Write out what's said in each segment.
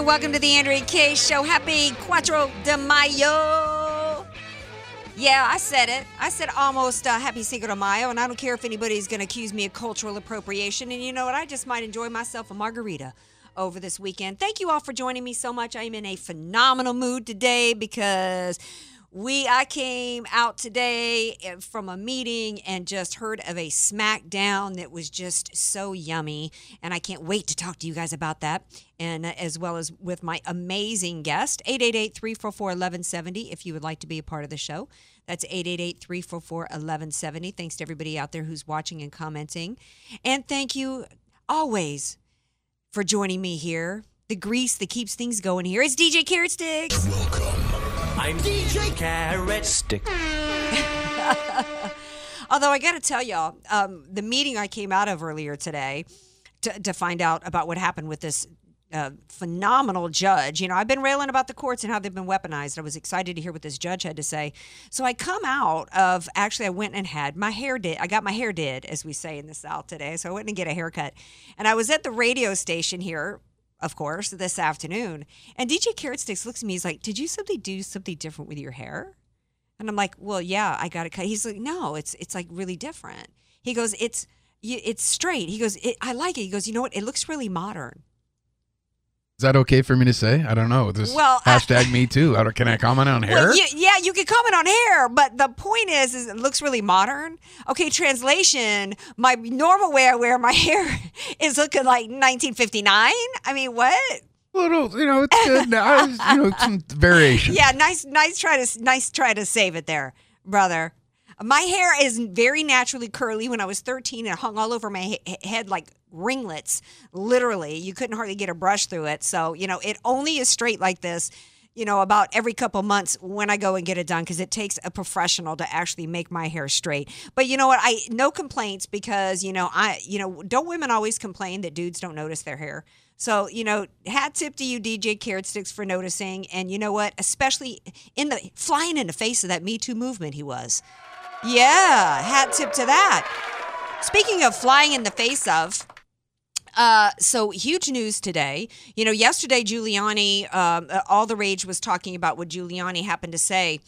And welcome to the Andrea Kaye Show. Happy Cuatro de Mayo. Yeah, I said it. I said almost uh, Happy Cinco de Mayo, and I don't care if anybody's going to accuse me of cultural appropriation. And you know what? I just might enjoy myself a margarita over this weekend. Thank you all for joining me so much. I am in a phenomenal mood today because we I came out today eh, from a meeting and just heard of a smackdown that was just so yummy and I can't wait to talk to you guys about that and uh, as well as with my amazing guest 888-344-1170 if you would like to be a part of the show. That's 888-344-1170. Thanks to everybody out there who's watching and commenting. And thank you always for joining me here. The grease that keeps things going here is DJ Carrot Sticks. I'm DJ Carrot Stick. Although I got to tell y'all, um, the meeting I came out of earlier today to, to find out about what happened with this uh, phenomenal judge. You know, I've been railing about the courts and how they've been weaponized. I was excited to hear what this judge had to say. So I come out of actually, I went and had my hair did. I got my hair did, as we say in the South today. So I went and get a haircut, and I was at the radio station here. Of course, this afternoon, and DJ Carrot Sticks looks at me. He's like, "Did you simply do something different with your hair?" And I'm like, "Well, yeah, I got it cut." He's like, "No, it's it's like really different." He goes, "It's it's straight." He goes, it, "I like it." He goes, "You know what? It looks really modern." Is that okay for me to say? I don't know. This Well, I- hashtag me too. I can I comment on hair? Well, you, yeah, you can comment on hair, but the point is, is it looks really modern. Okay, translation: my normal way I wear my hair is looking like 1959. I mean, what? little, you know, it's good. now. you know, some variation. Yeah, nice, nice try to nice try to save it there, brother. My hair is very naturally curly. When I was 13, it hung all over my he- head like ringlets. Literally, you couldn't hardly get a brush through it. So you know, it only is straight like this. You know, about every couple months when I go and get it done because it takes a professional to actually make my hair straight. But you know what? I no complaints because you know I you know don't women always complain that dudes don't notice their hair? So, you know, hat tip to you, DJ Carrot Sticks, for noticing. And you know what? Especially in the flying in the face of that Me Too movement, he was. Yeah, hat tip to that. Speaking of flying in the face of, uh, so huge news today. You know, yesterday Giuliani, um, uh, all the rage was talking about what Giuliani happened to say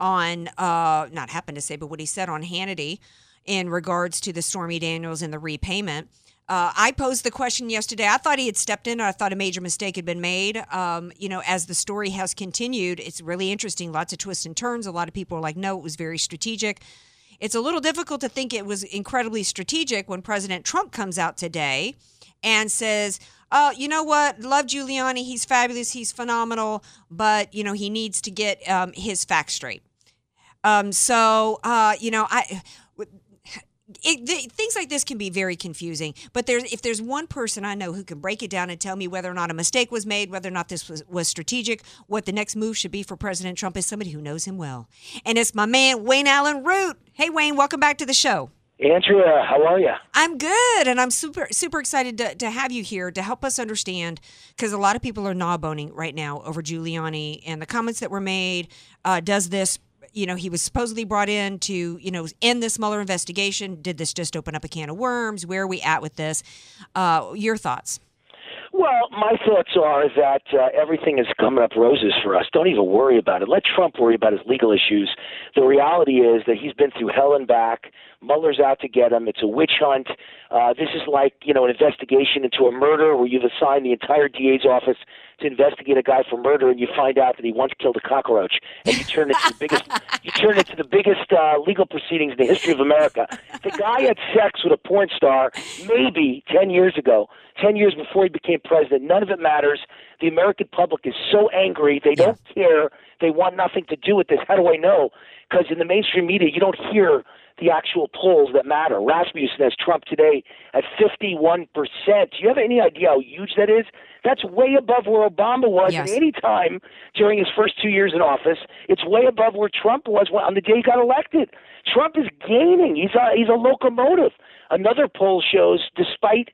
on, uh, not happened to say, but what he said on Hannity in regards to the Stormy Daniels and the repayment. Uh, I posed the question yesterday. I thought he had stepped in. I thought a major mistake had been made. Um, you know, as the story has continued, it's really interesting. Lots of twists and turns. A lot of people are like, no, it was very strategic. It's a little difficult to think it was incredibly strategic when President Trump comes out today and says, "Oh, you know what? Love Giuliani. He's fabulous. He's phenomenal. But you know, he needs to get um, his facts straight." Um, so, uh, you know, I. It, th- things like this can be very confusing, but there's if there's one person I know who can break it down and tell me whether or not a mistake was made, whether or not this was, was strategic, what the next move should be for President Trump is somebody who knows him well, and it's my man Wayne Allen Root. Hey Wayne, welcome back to the show. Andrea, how are you? I'm good, and I'm super super excited to, to have you here to help us understand because a lot of people are gnawboning right now over Giuliani and the comments that were made. Uh, does this, you know, he was supposedly brought in to, you know, end this Mueller investigation. Did this just open up a can of worms? Where are we at with this? Uh, your thoughts? Well, my thoughts are that uh, everything is coming up roses for us. Don't even worry about it. Let Trump worry about his legal issues. The reality is that he's been through hell and back. Mueller's out to get him. It's a witch hunt. Uh, this is like you know an investigation into a murder where you've assigned the entire DA's office to investigate a guy for murder, and you find out that he once killed a cockroach, and you turn it to the biggest you turn it to the biggest uh, legal proceedings in the history of America. The guy had sex with a porn star maybe ten years ago, ten years before he became president. None of it matters. The American public is so angry; they don't care. They want nothing to do with this. How do I know? Because in the mainstream media, you don't hear the actual polls that matter. Rasmussen has Trump today at 51%. Do you have any idea how huge that is? That's way above where Obama was Yes. at any time during his first two years in office. It's way above where Trump was on the day he got elected. Trump is gaining. He's a, he's a locomotive. Another poll shows, despite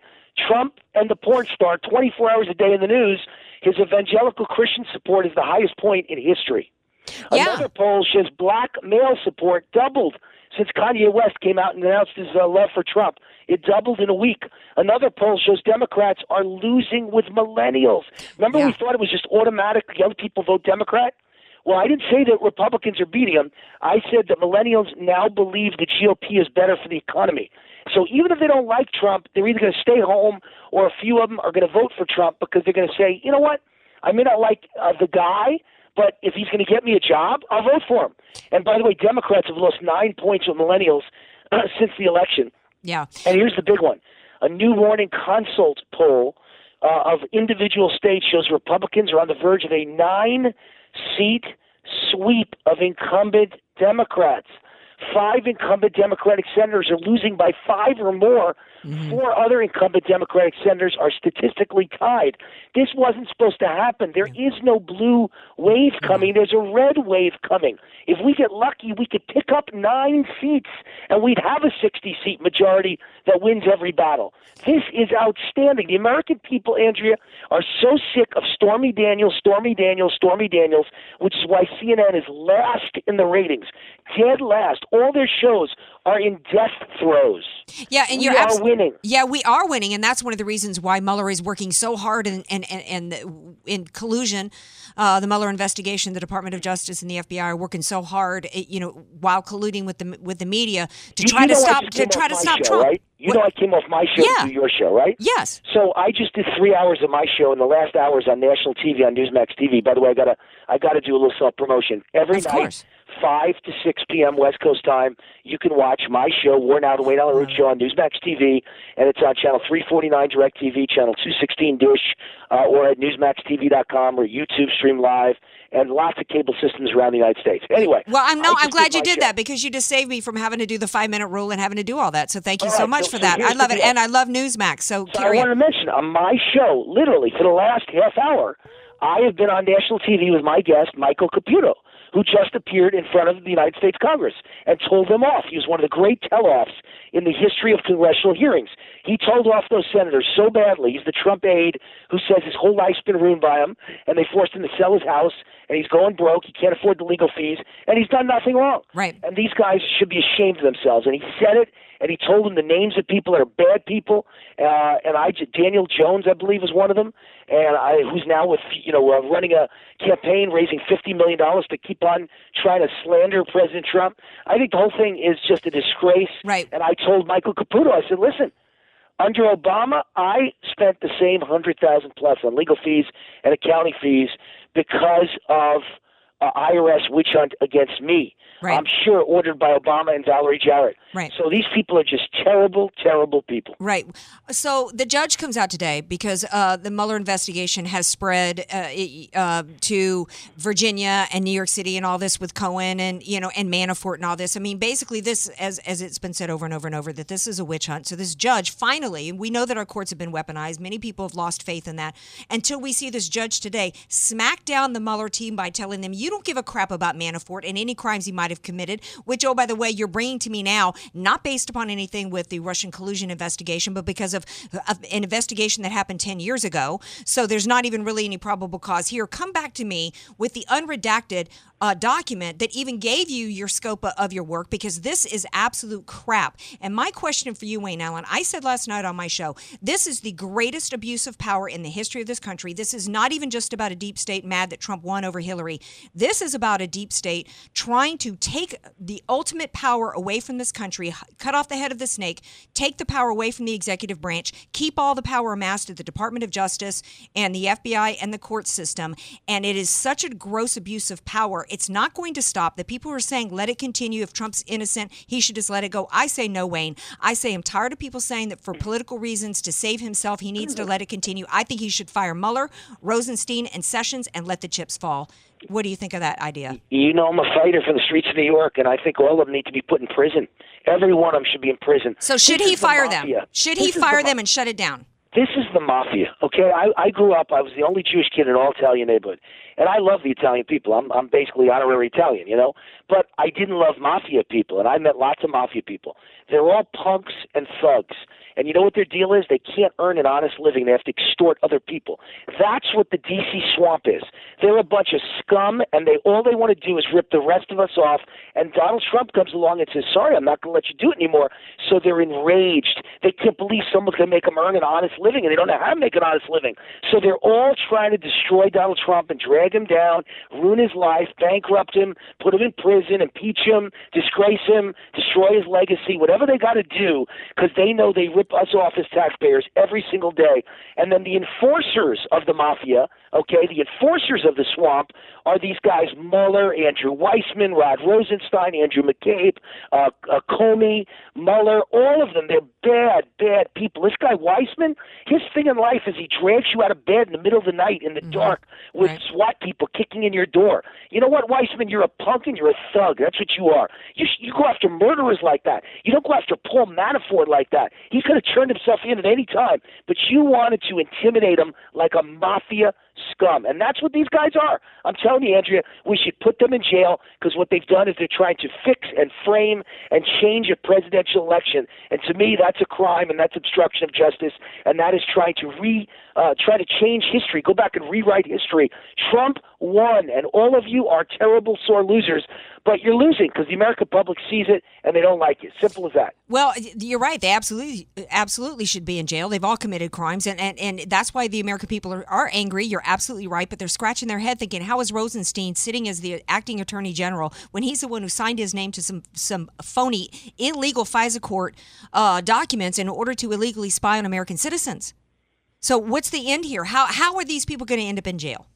Trump and the porn star 24 hours a day in the news, his evangelical Christian support is the highest point in history. Yeah. Another poll shows black male support doubled since Kanye West came out and announced his uh, love for Trump. It doubled in a week. Another poll shows Democrats are losing with millennials. Remember, we thought it was just automatic young people vote Democrat? Well, I didn't say that Republicans are beating them. I said that millennials now believe the GOP is better for the economy. So even if they don't like Trump, they're either going to stay home or a few of them are going to vote for Trump because they're going to say, you know what? I may not like uh, the guy, but if he's going to get me a job, I'll vote for him. And by the way, Democrats have lost nine points with millennials uh, since the election. Yeah. And here's the big one a new morning consult poll uh, of individual states shows Republicans are on the verge of a nine seat sweep of incumbent Democrats. Five incumbent Democratic senators are losing by five or more. Mm-hmm. Four other incumbent Democratic senators are statistically tied. This wasn't supposed to happen. There is no blue wave mm-hmm. coming. There's a red wave coming. If we get lucky, we could pick up nine seats and we'd have a 60 seat majority that wins every battle. This is outstanding. The American people, Andrea, are so sick of Stormy Daniels, Stormy Daniels, Stormy Daniels, which is why CNN is last in the ratings, dead last. All their shows are in death throes. Yeah, and We you're are abs- winning. Yeah, we are winning, and that's one of the reasons why Mueller is working so hard and and and, in collusion. Uh, the Mueller investigation, the Department of Justice, and the FBI are working so hard, eh, you know, while colluding with the with the media to try you to know I stop to try to stop show, Trump. Right? You What- know I came off my show Yeah. to do your show, right? Yes. So I just did three hours of my show, and the last hours on national TV on Newsmax TV. By the way, I gotta I gotta do a little self promotion every Of night, course. Five to six p.m. West Coast time. You can watch my show, Worn Out, Wayne Allen Root Show on Newsmax TV, and it's on channel three forty nine Direct TV, channel two sixteen Dish, uh, or at NewsmaxTV.com or YouTube stream live, and lots of cable systems around the United States. Anyway, Well, I'm no, I'm glad you did show. that because you just saved me from having to do the five minute rule and having to do all that. So thank you All so right, much so- for so that. I love it, and I love Newsmax. So So I on. to mention on my show, literally for the last half hour, I have been on national TV with my guest Michael Caputo, who just appeared in front of the United States Congress and told them off. He was one of the great tell-offs in the history of congressional hearings. He told off those senators so badly. He's the Trump aide who says his whole life's been ruined by him, and they forced him to sell his house, and he's going broke. He can't afford the legal fees, and he's done nothing wrong. Right. And these guys should be ashamed of themselves. And he said it, and he told them the names of people that are bad people. Uh, and I, Daniel Jones, I believe, is one of them, and I, who's now with you know uh, running a campaign raising fifty million dollars to keep on trying to slander President Trump. I think the whole thing is just a disgrace. Right. And I told Michael Caputo, I said, listen. Under Obama, I spent the same hundred thousand plus on legal fees and accounting fees because of uh, IRS witch hunt against me. Right. I'm sure ordered by Obama and Valerie Jarrett. Right. So these people are just terrible, terrible people. Right. So the judge comes out today because uh, the Mueller investigation has spread uh, uh, to Virginia and New York City and all this with Cohen and you know and Manafort and all this. I mean, basically, this as as it's been said over and over and over that this is a witch hunt. So this judge finally, we know that our courts have been weaponized. Many people have lost faith in that until we see this judge today smack down the Mueller team by telling them you don't give a crap about Manafort and any crimes he might have committed. Which, oh by the way, you're bringing to me now not based upon anything with the Russian collusion investigation, but because of, of an investigation that happened 10 years ago. So there's not even really any probable cause here. Come back to me with the unredacted uh, document that even gave you your scope of your work because this is absolute crap. And my question for you, Wayne Allen, I said last night on my show, this is the greatest abuse of power in the history of this country. This is not even just about a deep state mad that Trump won over Hillary. This is about a deep state trying to take the ultimate power away from this country, cut off the head of the snake, take the power away from the executive branch, keep all the power amassed at the Department of Justice and the FBI and the court system. And it is such a gross abuse of power. It's not going to stop. The people who are saying, let it continue. If Trump's innocent, he should just let it go. I say no, Wayne. I say I'm tired of people saying that for political reasons to save himself, he needs to let it continue. I think he should fire Mueller, Rosenstein, and Sessions and let the chips fall. What do you think of that idea? You know, I'm a fighter for the streets of New York, and I think all of them need to be put in prison. Every one of them should be in prison. So should This he is the fire them? Should This he is the fire them and shut it down? This is the mafia, okay? I, I grew up. I was the only Jewish kid in all Italian neighborhood, and I love the Italian people. I'm I'm basically honorary Italian, you know. But I didn't love mafia people, and I met lots of mafia people. They're all punks and thugs, and you know what their deal is? They can't earn an honest living. They have to extort other people. That's what the DC swamp is. They're a bunch of scum, and they all they want to do is rip the rest of us off. And Donald Trump comes along and says, "Sorry, I'm not going to let you do it anymore." So they're enraged. They can't believe someone's going to make them earn an honest living, and they don't know how to make an honest living. So they're all trying to destroy Donald Trump and drag him down, ruin his life, bankrupt him, put him in prison, impeach him, disgrace him, destroy his legacy, whatever they got to do, because they know they rip us off as taxpayers every single day. And then the enforcers of the mafia, okay, the enforcers of the swamp are these guys Mueller, Andrew Weissmann, Rod Rosenstein, Andrew McCabe, uh, uh, Comey, Mueller, all of them. They're bad, bad people. This guy Weissmann, his thing in life is he drags you out of bed in the middle of the night in the mm-hmm. dark with Right. SWAT people kicking in your door. You know what, Weissmann? You're a punk and you're a thug. That's what you are. You sh- you go after murderers like that. You don't go after Paul Manafort like that. He could have turned himself in at any time, but you wanted to intimidate him like a mafia scum, and that's what these guys are. I'm telling you, Andrea, we should put them in jail because what they've done is they're trying to fix and frame and change a presidential election, and to me, that's a crime and that's obstruction of justice, and that is trying to re uh, try to change history, go back and rewrite history. Trump won, and all of you are terrible, sore losers, but you're losing because the American public sees it and they don't like it. Simple as that. Well, you're right. They absolutely, absolutely should be in jail. They've all committed crimes, and, and, and that's why the American people are, are angry. You're absolutely right, but they're scratching their head thinking, how is Rosenstein sitting as the acting attorney general when he's the one who signed his name to some some phony, illegal FISA court uh, documents in order to illegally spy on American citizens? So what's the end here? How how are these people going to end up in jail?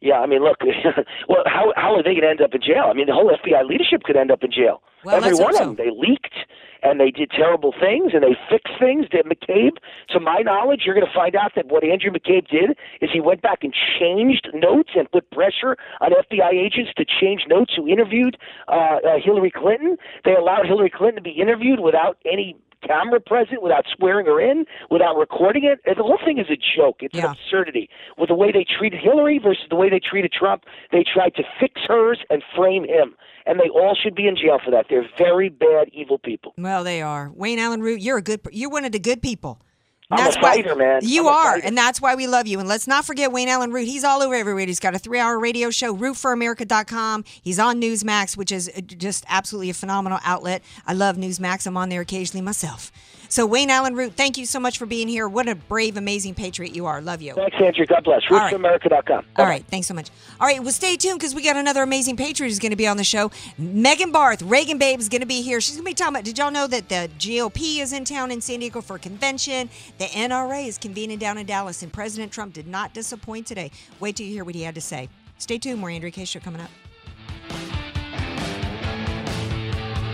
Yeah, I mean, look. well, how how are they going to end up in jail? I mean, the whole FBI leadership could end up in jail. Well, Every one of them. They leaked and they did terrible things and they fixed things. Did McCabe? To my knowledge, you're going to find out that what Andrew McCabe did is he went back and changed notes and put pressure on FBI agents to change notes who interviewed uh, uh, Hillary Clinton. They allowed Hillary Clinton to be interviewed without any camera present, without swearing her in, without recording it. The whole thing is a joke. It's Yeah. an absurdity. With the way they treated Hillary versus the way they treated Trump, they tried to fix hers and frame him. And they all should be in jail for that. They're very bad, evil people. Well, they are. Wayne Allen Root, you're a good. You're one of the good people. I'm That's why- man. You are, and that's why we love you. And let's not forget Wayne Allen Root. He's all over everywhere. He's got a three-hour radio show, RootForAmerica.com. He's on Newsmax, which is just absolutely a phenomenal outlet. I love Newsmax. I'm on there occasionally myself. So Wayne Allen Root, thank you so much for being here. What a brave, amazing patriot you are. Love you. Thanks, Andrew. God bless. All right. RootForAmerica.com. All right, thanks so much. All right, well, stay tuned because we got another amazing patriot who's going to be on the show. Megan Barth, Reagan Babe, is going to be here. She's going to be talking about. Did y'all know that the GOP is in town in San Diego for a convention? The NRA is convening down in Dallas, and President Trump did not disappoint today. Wait till you hear what he had to say. Stay tuned. More Andrea Kaye show coming up.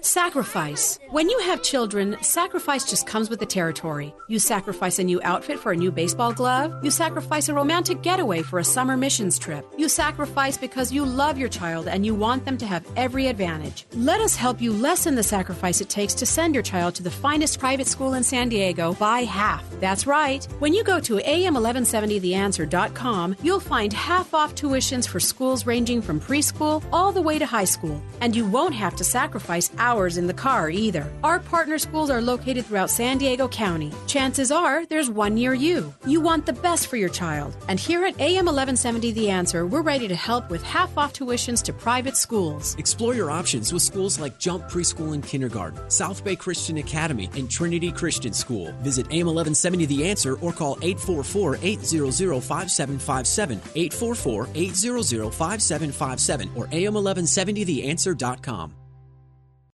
Sacrifice. When you have children, sacrifice just comes with the territory. You sacrifice a new outfit for a new baseball glove. You sacrifice a romantic getaway for a summer missions trip. You sacrifice because you love your child and you want them to have every advantage. Let us help you lessen the sacrifice it takes to send your child to the finest private school in San Diego by half. That's right. When you go to am1170theanswer.com, you'll find half off tuitions for schools ranging from preschool all the way to high school. And you won't have to sacrifice hours in the car either. Our partner schools are located throughout San Diego County. Chances are there's one near you. You want the best for your child. And here at AM 1170 The Answer, we're ready to help with half off tuitions to private schools. Explore your options with schools like Jump Preschool and Kindergarten, South Bay Christian Academy, and Trinity Christian School. Visit AM 1170 The Answer or call 844 800 5757, 844 800 5757, or AM1170TheAnswer.com.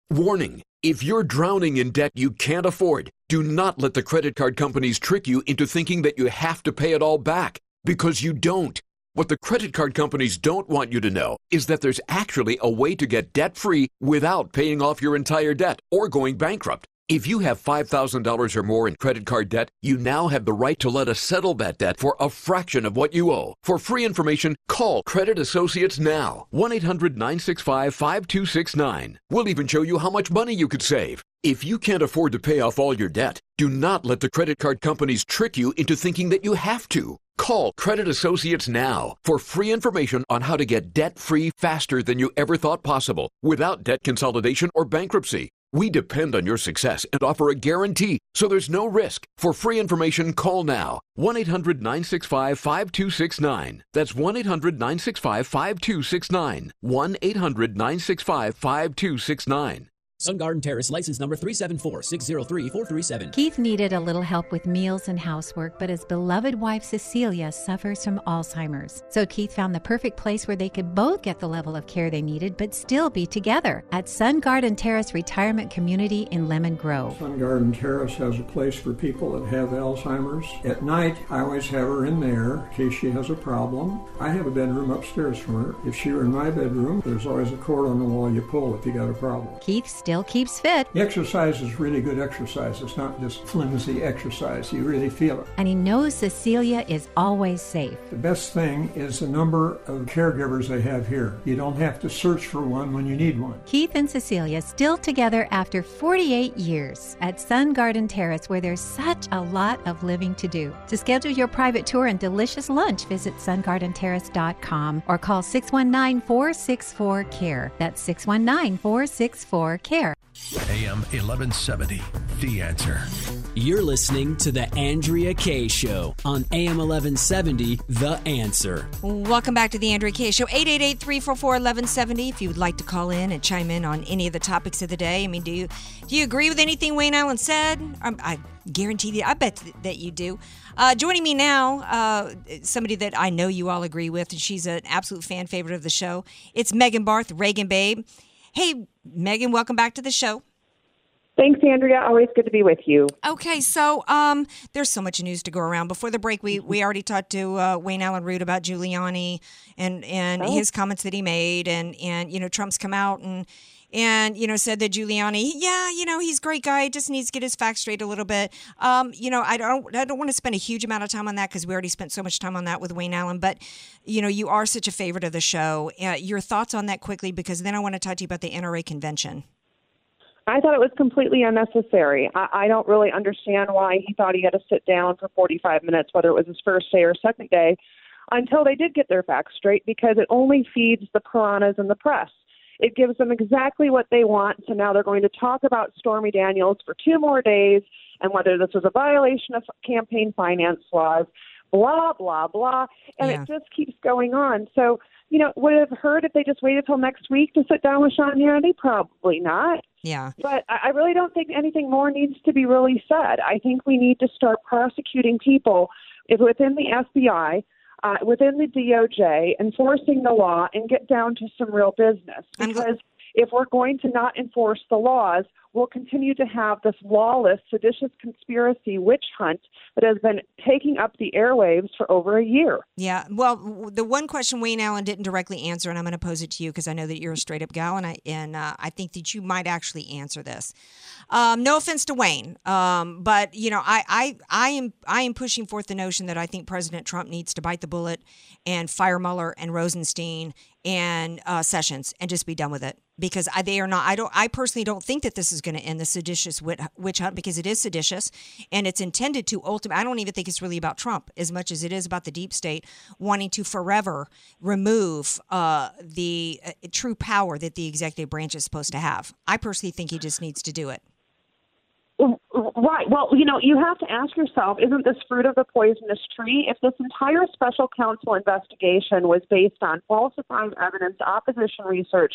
Warning if you're drowning in debt you can't afford, do not let the credit card companies trick you into thinking that you have to pay it all back, because you don't. What the credit card companies don't want you to know is that there's actually a way to get debt free without paying off your entire debt or going bankrupt. If you have $5,000 or more in credit card debt, you now have the right to let us settle that debt for a fraction of what you owe. For free information, call Credit Associates now. 1 800 965 5269. We'll even show you how much money you could save. If you can't afford to pay off all your debt, do not let the credit card companies trick you into thinking that you have to. Call Credit Associates now for free information on how to get debt free faster than you ever thought possible without debt consolidation or bankruptcy. We depend on your success and offer a guarantee, so there's no risk. For free information, call now 1 800 965 5269. That's 1 800 965 5269. 1 800 965 5269. Sun Garden Terrace, license number 374-603-437. Keith needed a little help with meals and housework, but his beloved wife Cecilia suffers from Alzheimer's. So Keith found the perfect place where they could both get the level of care they needed, but still be together at Sun Garden Terrace Retirement Community in Lemon Grove. Sun Garden Terrace has a place for people that have Alzheimer's. At night, I always have her in there in case she has a problem. I have a bedroom upstairs from her. If she were in my bedroom, there's always a cord on the wall you pull if you got a problem. Keith still keeps fit. The exercise is really good exercise. It's not just flimsy exercise. You really feel it. And he knows Cecilia is always safe. The best thing is the number of caregivers they have here. You don't have to search for one when you need one. Keith and Cecilia still together after 48 years at Sun Garden Terrace, where there's such a lot of living to do. To schedule your private tour and delicious lunch, visit sungardenterrace.com or call 619 464 CARE. That's 619 464 CARE. AM 1170, The Answer. You're listening to The Andrea Kaye Show on AM 1170, The Answer. Welcome back to the Andrea Kaye Show. 888-344-1170 if you would like to call in and chime in on any of the topics of the day. I mean, do you do you agree with anything Wayne Allen said? I, I guarantee you, I bet that you do. Uh, joining me now, uh, somebody that I know you all agree with, and she's an absolute fan favorite of the show. It's Megan Barth, Reagan Babe. Hey, Megan, welcome back to the show. Thanks, Andrea. Always good to be with you. Okay, so um, there's so much news to go around. Before the break, we, we already talked to uh, Wayne Allen Root about Giuliani and and Oh. his comments that he made, and and you know Trump's come out and and you know said that Giuliani, yeah, you know he's a great guy, just needs to get his facts straight a little bit. Um, you know, I don't I don't want to spend a huge amount of time on that because we already spent so much time on that with Wayne Allen. But you know, you are such a favorite of the show. Uh, your thoughts on that quickly, because then I want to talk to you about the NRA convention. I thought it was completely unnecessary. I, I don't really understand why he thought he had to sit down for 45 minutes, whether it was his first day or second day, until they did get their facts straight, because it only feeds the piranhas in the press. It gives them exactly what they want. So now they're going to talk about Stormy Daniels for two more days and whether this was a violation of campaign finance laws, blah, blah, blah. And Yeah. it just keeps going on. So you know, would have heard if they just waited till next week to sit down with Sean Hannity? Probably not. Yeah. But I I really don't think anything more needs to be really said. I think we need to start prosecuting people if within the FBI, uh, within the DOJ, enforcing the law and get down to some real business. Because if we're going to not enforce the laws, we'll continue to have this lawless, seditious conspiracy witch hunt that has been taking up the airwaves for over a year. Yeah. Well, the one question Wayne Allen didn't directly answer, and I'm going to pose it to you because I know that you're a straight up gal, and I and uh, I think that you might actually answer this. Um, no offense to Wayne, um, but you know, I, I I am I am pushing forth the notion that I think President Trump needs to bite the bullet and fire Mueller and Rosenstein and uh, Sessions and just be done with it because I, they are not. I don't. I personally don't think that this is going to end the seditious witch hunt because it is seditious and it's intended to ultimately. I don't even think it's really about Trump as much as it is about the deep state wanting to forever remove uh, the uh, true power that the executive branch is supposed to have. I personally think he just needs to do it. Right. Well, you know, you have to ask yourself, isn't this fruit of the poisonous tree? If this entire special counsel investigation was based on falsifying evidence, opposition research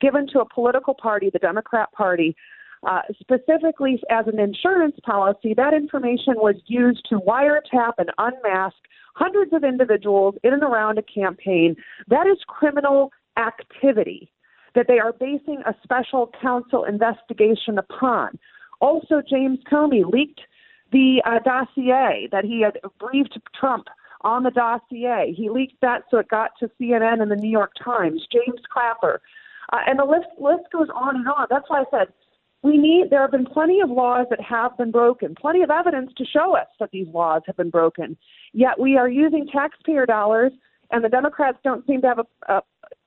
given to a political party, the Democrat Party, uh, specifically as an insurance policy, that information was used to wiretap and unmask hundreds of individuals in and around a campaign. That is criminal activity that they are basing a special counsel investigation upon. Also, James Comey leaked the uh, dossier that he had briefed Trump on the dossier. He leaked that so it got to CNN and the New York Times. James Clapper, uh, and the list list goes on and on. That's why I said we need. There have been plenty of laws that have been broken, plenty of evidence to show us that these laws have been broken. Yet we are using taxpayer dollars, and the Democrats don't seem to have a, a,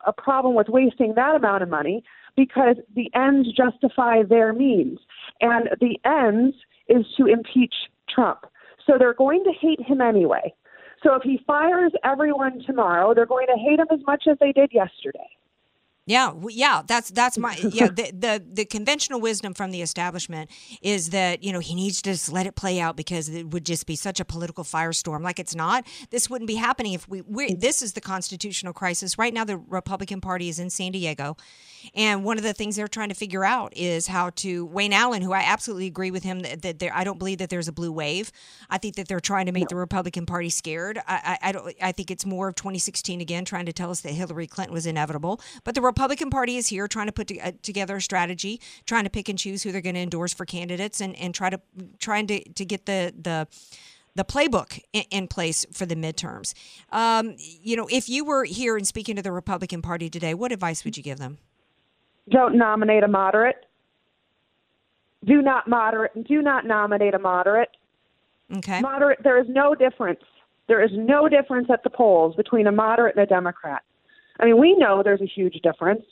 a problem with wasting that amount of money because the ends justify their means, and the ends is to impeach Trump. So they're going to hate him anyway. So if he fires everyone tomorrow, they're going to hate him as much as they did yesterday. Yeah, yeah, that's that's my yeah. The, the the conventional wisdom from the establishment is that you know he needs to just let it play out because it would just be such a political firestorm. Like it's not. This wouldn't be happening if we. We're, this is the constitutional crisis right now. The Republican Party is in San Diego, and one of the things they're trying to figure out is how to Wayne Allen, who I absolutely agree with him that, that there. I don't believe that there's a blue wave. I think that they're trying to make the Republican Party scared. I, I I don't. I think it's more of 2016 again, trying to tell us that Hillary Clinton was inevitable. But the Republican Party is here trying to put to, uh, together a strategy, trying to pick and choose who they're going to endorse for candidates, and, and try to trying to, to get the the the playbook in, in place for the midterms. Um, you know, if you were here and speaking to the Republican Party today, what advice would you give them? Don't nominate a moderate. Do not moderate. Do not nominate a moderate. Okay. Moderate. There is no difference. There is no difference at the polls between a moderate and a Democrat. I mean, we know there's a huge difference,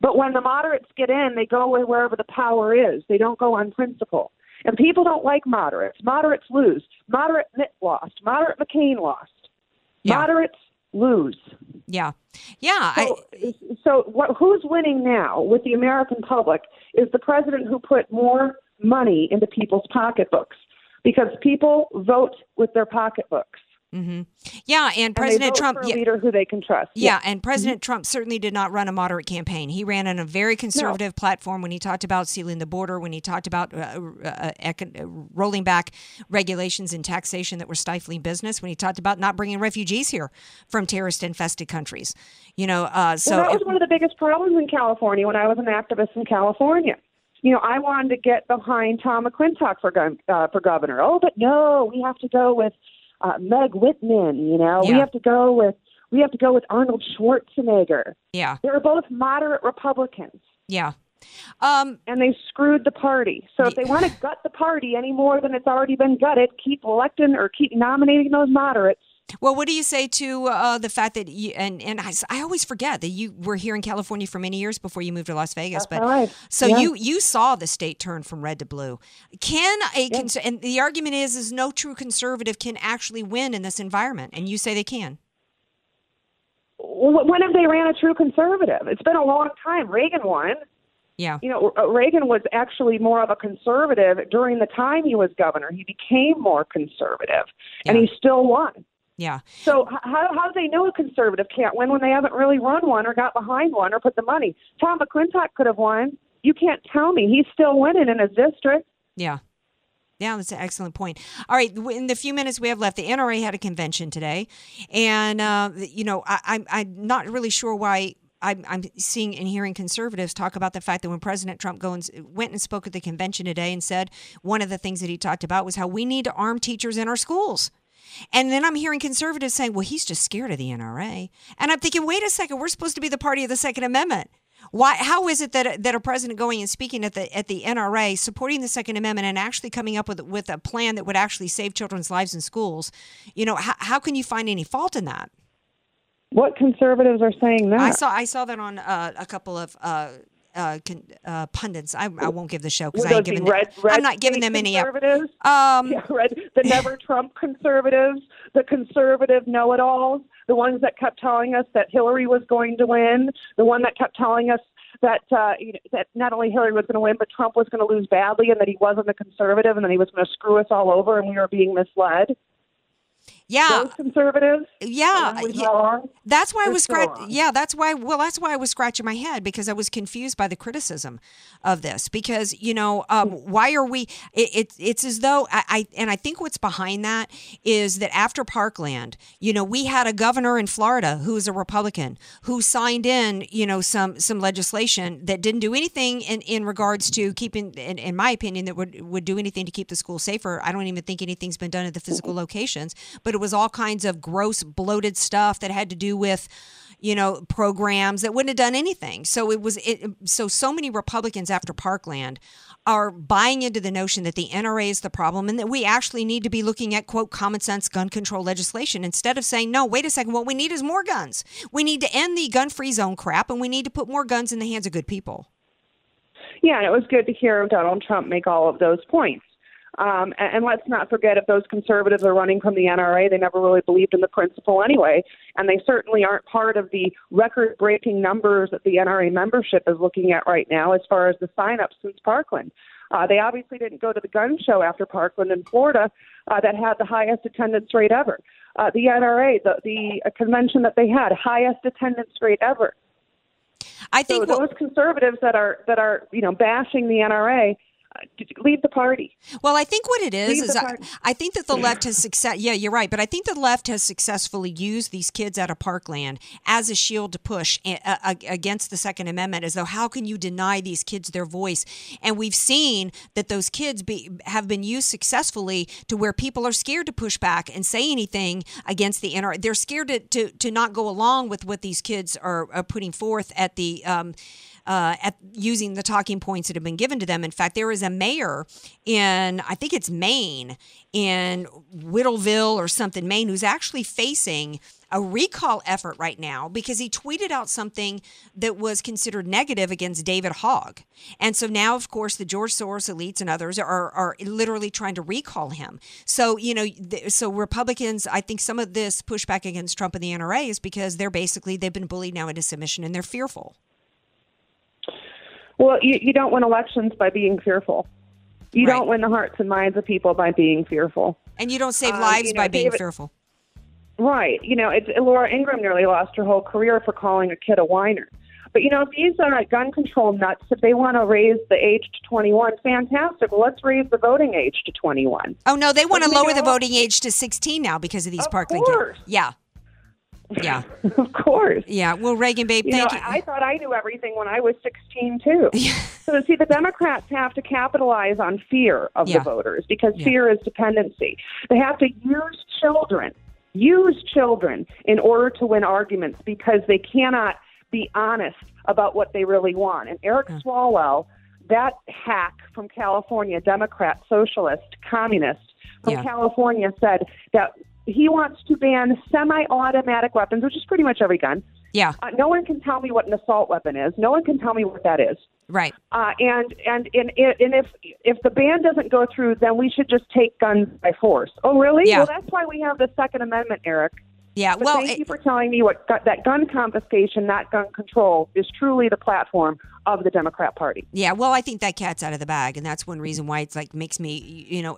but when the moderates get in, they go wherever the power is. They don't go on principle. And people don't like moderates. Moderates lose. Moderate Mitt lost. Moderate McCain lost. Moderates lose. Yeah, yeah. So, so what, who's winning now with the American public is the president who put more money into people's pocketbooks because people vote with their pocketbooks. Hmm Yeah, and And President vote Trump. yeah. leader who they can trust. Yeah, and President Trump certainly did not run a moderate campaign. He ran on a very conservative platform when he talked about sealing the border, when he talked about uh, uh, econ- uh, rolling back regulations and taxation that were stifling business, when he talked about not bringing refugees here from terrorist infested countries. You know, uh, so well, that was one of the biggest problems in California when I was an activist in California. You know, I wanted to get behind Tom McClintock for uh, for governor. Oh, but no, we have to go with uh, Meg Whitman. You know, we have to go with we have to go with Arnold Schwarzenegger. yeah, They were both moderate Republicans, yeah. Um, and they screwed the party. So if they want to gut the party any more than it's already been gutted, keep electing or keep nominating those moderates. Well, what do you say to uh, the fact that you and and I, I always forget that you were here in California for many years before you moved to Las Vegas. That's but right. so Yeah. you you saw the state turn from red to blue. Can a cons- and the argument is is no true conservative can actually win in this environment, and you say they can. Wh- When have they ran a true conservative? It's been a long time. Reagan won. Yeah. You know, uh, Reagan was actually more of a conservative during the time he was governor. He became more conservative, and he still won. Yeah. So how how do they know a conservative can't win when they haven't really run one or got behind one or put the money? Tom McClintock could have won. You can't tell me he's still winning in his district. Yeah. Yeah, that's an excellent point. All right, in the few minutes we have left, the NRA had a convention today, and uh, you know I, I'm I'm not really sure why I'm, I'm seeing and hearing conservatives talk about the fact that when President Trump goes, went and spoke at the convention today and said one of the things that he talked about was how we need to arm teachers in our schools. And then I'm hearing conservatives saying, well, he's just scared of the NRA. And I'm thinking, wait a second, we're supposed to be the party of the Second Amendment. Why? How is it that that a president going and speaking at the at the NRA, supporting the Second Amendment, and actually coming up with with a plan that would actually save children's lives in schools? You know, how, how can you find any fault in that? What conservatives are saying that? I saw I saw that on uh, a couple of. Uh, uh, con, uh, pundits. I, I won't give the show because Would I ain't those be giving. red, them, red I'm not giving them any. conservatives. Um, yeah, red, the never Trump conservatives, the conservative know-it-alls, the ones that kept telling us that Hillary was going to win, the one that kept telling us that uh, you know, that not only Hillary was going to win, but Trump was going to lose badly, and that he wasn't a conservative, and that he was going to screw us all over, and we were being misled. Yeah, those conservatives. Yeah, yeah. That's why I was scratch. Yeah, that's why. Well, that's why I was scratching my head because I was confused by the criticism of this. Because you know, um, why are we? It, it, it's as though I, I and I think what's behind that is that after Parkland, you know, we had a governor in Florida who was a Republican who signed in, you know, some some legislation that didn't do anything in in regards to keeping, in, in my opinion, that would would do anything to keep the school safer. I don't even think anything's been done at the physical locations, but it was all kinds of gross, bloated stuff that had to do with you know programs that wouldn't have done anything. So it was it so so many republicans after parkland are buying into the notion that the nra is the problem and that we actually need to be looking at quote common sense gun control legislation instead of saying no wait a second. What we need is more guns. We need to end the gun free zone crap and we need to put more guns in the hands of good people. Yeah, and it was good to hear Donald Trump make all of those points. Um, and, and let's not forget if those conservatives are running from the NRA, they never really believed in the principle anyway. And they certainly aren't part of the record breaking numbers that the NRA membership is looking at right now as far as the sign-ups since Parkland. Uh, they obviously didn't go to the gun show after Parkland in Florida uh, that had the highest attendance rate ever. Uh, the NRA, the, the uh, convention that they had, highest attendance rate ever. I think so. Those conservatives that are that are you know bashing the NRA, leave the party. Well, I think what it is Leave is I. I think that the left has success. Yeah, you're right, but I think the left has successfully used these kids out of Parkland as a shield to push against the Second Amendment. As though how can you deny these kids their voice? And we've seen that those kids be, have been used successfully to where people are scared to push back and say anything against the NRA. They're scared to, to, to not go along with what these kids are, are putting forth at the. Um, uh, at using the talking points that have been given to them. In fact, there is a mayor in I think it's Maine, in Whittleville or something, Maine, who's actually facing a recall effort right now because he tweeted out something that was considered negative against David Hogg. And so now, of course, the George Soros elites and others are, are literally trying to recall him. So, you know, so Republicans, I think some of this pushback against Trump and the NRA is because they're basically, they've been bullied now into submission and they're fearful. Well, you, you don't win elections by being fearful. You Right. don't win the hearts and minds of people by being fearful. And you don't save Um, lives you know, by being David- fearful. Right. You know, it's, Laura Ingraham nearly lost her whole career for calling a kid a whiner. But, you know, if these are gun control nuts, if they want to raise the age to 21, fantastic. Well, let's raise the voting age to 21. Oh no, they want to lower it the voting age to 16 now because of these Of Parkland. course. Yeah. Yeah. of course. Yeah. Well, Reagan, babe, You know, you. I, I thought I knew everything when I was 16 too. so see, the Democrats have to capitalize on fear of Yeah. the voters because Yeah. fear is dependency. They have to use children, use children in order to win arguments because they cannot be honest about what they really want. And Eric Swalwell, that hack from California, Democrat, socialist, communist from Yeah. California, said that he wants to ban semi-automatic weapons, which is pretty much every gun. Yeah. Uh, no one can tell me what an assault weapon is. No one can tell me what that is. Right. Uh, and and and and if if the ban doesn't go through, then we should just take guns by force. Oh, really? Yeah. Well, that's why we have the Second Amendment, Eric. Yeah, But well, thank it- you for telling me what that gun confiscation, that gun control, is truly the platform of the Democrat Party. Yeah, well, I think that cat's out of the bag, and that's one reason why it's like makes me, you know,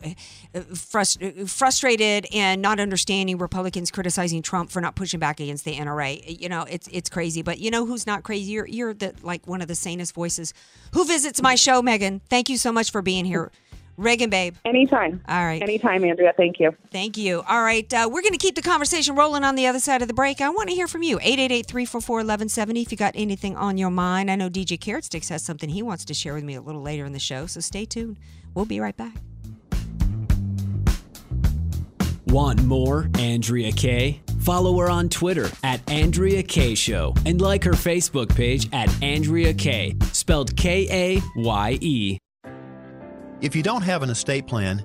uh, frust- eh, frustrated and not understanding Republicans criticizing Trump for not pushing back against the NRA. You know, it's it's crazy, but you know who's not crazy? You're you're the like one of the sanest voices who visits my show, Megan. Thank you so much for being here, Reagan, babe. Anytime. All right. Anytime, Andrea. Thank you. Thank you. All right. Uh, we're going to keep the conversation rolling on the other side of the break. I want to hear from you. 888 344 1170 if you got anything on your mind. I know DJ Carrot Sticks has something he wants to share with me a little later in the show, so stay tuned. We'll be right back. Want more Andrea Kaye? Follow her on Twitter at Andrea Kaye Show and like her Facebook page at Andrea Kaye, spelled K A Y E. If you don't have an estate plan,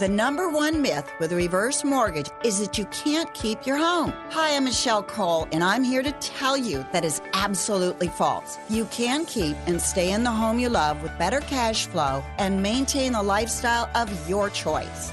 The number one myth with reverse mortgage is that you can't keep your home. Hi, I'm Michelle Cole, and I'm here to tell you that is absolutely false. You can keep and stay in the home you love with better cash flow and maintain the lifestyle of your choice.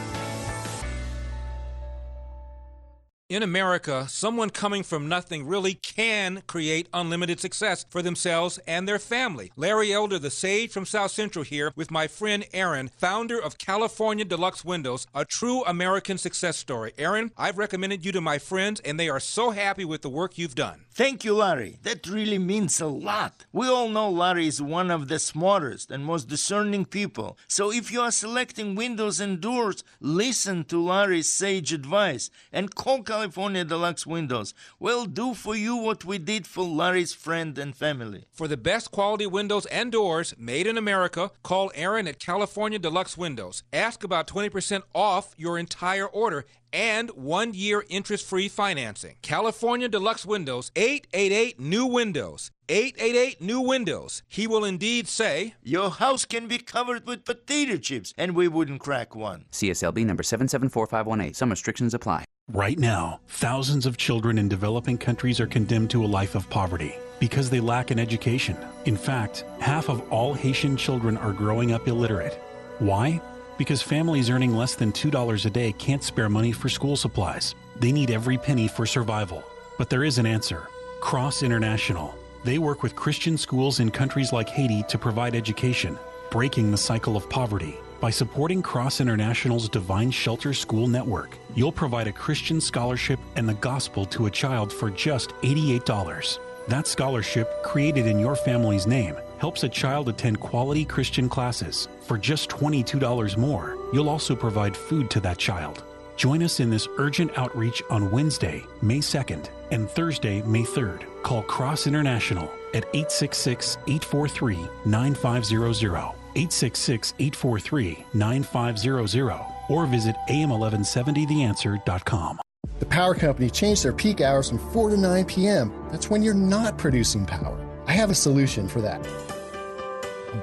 In America, someone coming from nothing really can create unlimited success for themselves and their family. Larry Elder, the sage from South Central, here with my friend Aaron, founder of California Deluxe Windows, a true American success story. Aaron, I've recommended you to my friends, and they are so happy with the work you've done. Thank you, Larry. That really means a lot. We all know Larry is one of the smartest and most discerning people. So if you are selecting windows and doors, listen to Larry's sage advice and call California Deluxe Windows. We'll do for you what we did for Larry's friend and family. For the best quality windows and doors made in America, call Aaron at California Deluxe Windows. Ask about 20% off your entire order and one year interest free financing. California Deluxe Windows, 888 New Windows. 888 New Windows. He will indeed say, Your house can be covered with potato chips, and we wouldn't crack one. CSLB number 774518. Some restrictions apply. Right now, thousands of children in developing countries are condemned to a life of poverty because they lack an education. In fact, half of all Haitian children are growing up illiterate. Why? Because families earning less than $2 a day can't spare money for school supplies. They need every penny for survival. But there is an answer Cross International. They work with Christian schools in countries like Haiti to provide education, breaking the cycle of poverty. By supporting Cross International's Divine Shelter School Network, you'll provide a Christian scholarship and the gospel to a child for just $88. That scholarship, created in your family's name, helps a child attend quality Christian classes. For just $22 more, you'll also provide food to that child. Join us in this urgent outreach on Wednesday, May 2nd, and Thursday, May 3rd. Call Cross International at 866 843 9500, 866 843 9500, or visit am1170theanswer.com. The power company changed their peak hours from 4 to 9 p.m. That's when you're not producing power. I have a solution for that.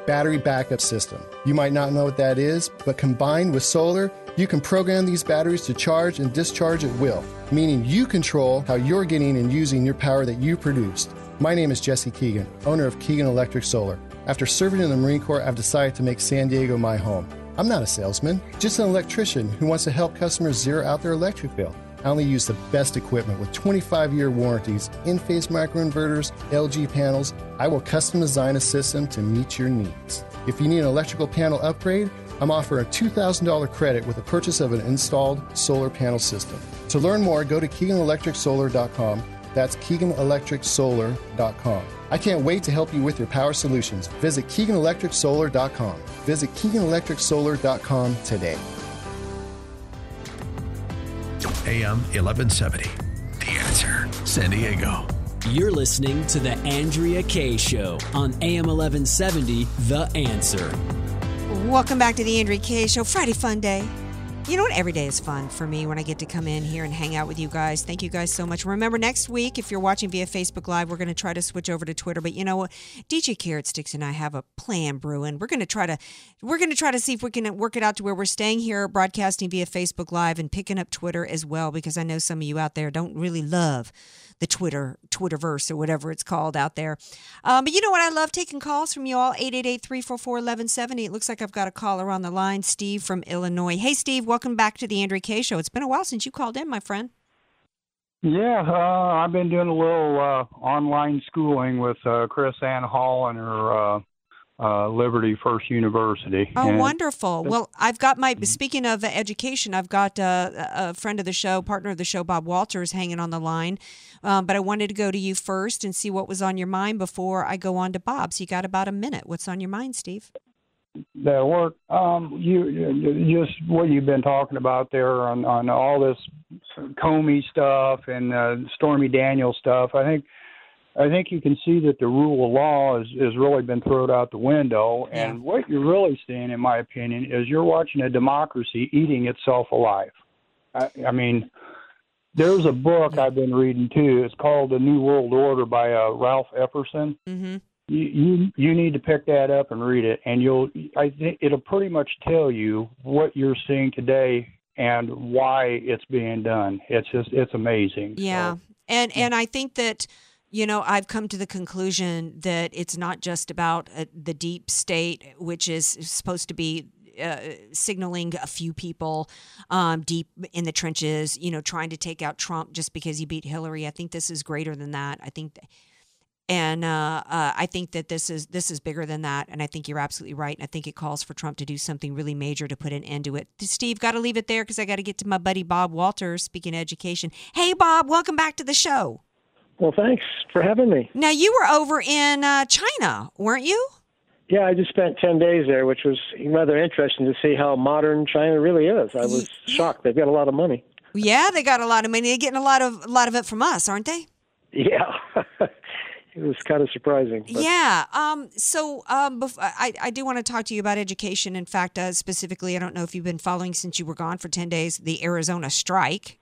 Battery backup system. You might not know what that is, but combined with solar, you can program these batteries to charge and discharge at will, meaning you control how you're getting and using your power that you produced. My name is Jesse Keegan, owner of Keegan Electric Solar. After serving in the Marine Corps, I've decided to make San Diego my home. I'm not a salesman, just an electrician who wants to help customers zero out their electric bill. I only use the best equipment with 25 year warranties, Enphase microinverters, LG panels. I will custom design a system to meet your needs. If you need an electrical panel upgrade, I'm offering a $2,000 credit with the purchase of an installed solar panel system. To learn more, go to KeeganElectricSolar.com. That's KeeganElectricSolar.com. I can't wait to help you with your power solutions. Visit KeeganElectricSolar.com. Visit KeeganElectricSolar.com today. AM 1170. The answer. San Diego. You're listening to The Andrea Kaye Show on AM 1170, The Answer. Welcome back to the Andrea Kaye Show. Friday Fun Day. You know what? Every day is fun for me when I get to come in here and hang out with you guys. Thank you guys so much. Remember, next week, if you're watching via Facebook Live, we're going to try to switch over to Twitter. But you know what? DJ Carrot Sticks and I have a plan brewing. We're going to try to we're going to try to see if we can work it out to where we're staying here, broadcasting via Facebook Live and picking up Twitter as well, because I know some of you out there don't really love the Twitter Twitterverse or whatever it's called out there. Um, but you know what? I love taking calls from you all. 888-344-1170. It looks like I've got a caller on the line, Steve from Illinois. Hey, Steve, welcome back to the Andrea Kaye Show. It's been a while since you called in, my friend. Yeah, uh, I've been doing a little uh, online schooling with uh, Chris Ann Hall and her uh, Liberty First University. Oh, And- wonderful. Well, I've got my, speaking of education, I've got uh, a friend of the show, partner of the show, Bob Walters, hanging on the line. Um, but I wanted to go to you first and see what was on your mind before I go on to Bob. So you got about a minute. What's on your mind, Steve? that work. Um, you, you just what you've been talking about there on on all this Comey stuff and uh, Stormy Daniels stuff. I think I think you can see that the rule of law has has really been thrown out the window. And what you're really seeing, in my opinion, is you're watching a democracy eating itself alive. I, I mean. There's a book I've been reading too. It's called The New World Order by uh, Ralph Epperson Mm-hmm. you, you you need to pick that up and read it and you'll i think it'll pretty much tell you what you're seeing today and why it's being done it's just it's amazing Yeah. And and I think that you know, I've come to the conclusion that it's not just about uh, the deep state, which is supposed to be uh, signaling a few people um, deep in the trenches, you know, trying to take out Trump just because he beat Hillary. I think this is greater than that. I think, and uh, uh, I think that this is this is bigger than that. And I think you're absolutely right. And I think it calls for Trump to do something really major to put an end to it. Steve, got to leave it there because I got to get to my buddy Bob Walters speaking of education. Hey, Bob, welcome back to the show. Well, thanks for having me. Now you were over in uh, China, weren't you? Yeah, I just spent 10 days there, which was rather interesting to see how modern China really is. I was shocked. They've got a lot of money. Yeah, they got a lot of money. They're getting a lot of a lot of it from us, aren't they? Yeah. it was kind of surprising. but- Yeah. Um, so um, bef- I, I do want to talk to you about education. In fact, uh, specifically, I don't know if you've been following since you were gone for 10 days, the Arizona strike.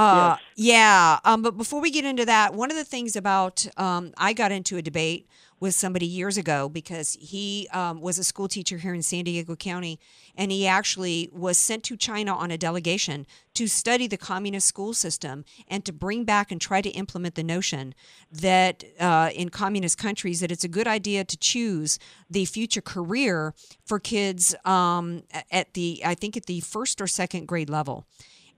Uh, Yeah. Um, but before we get into that, one of the things about um, I got into a debate with somebody years ago because he um, was a school teacher here in San Diego County, and he actually was sent to China on a delegation to study the communist school system and to bring back and try to implement the notion that uh, in communist countries that it's a good idea to choose the future career for kids um, at the I think at the first or second grade level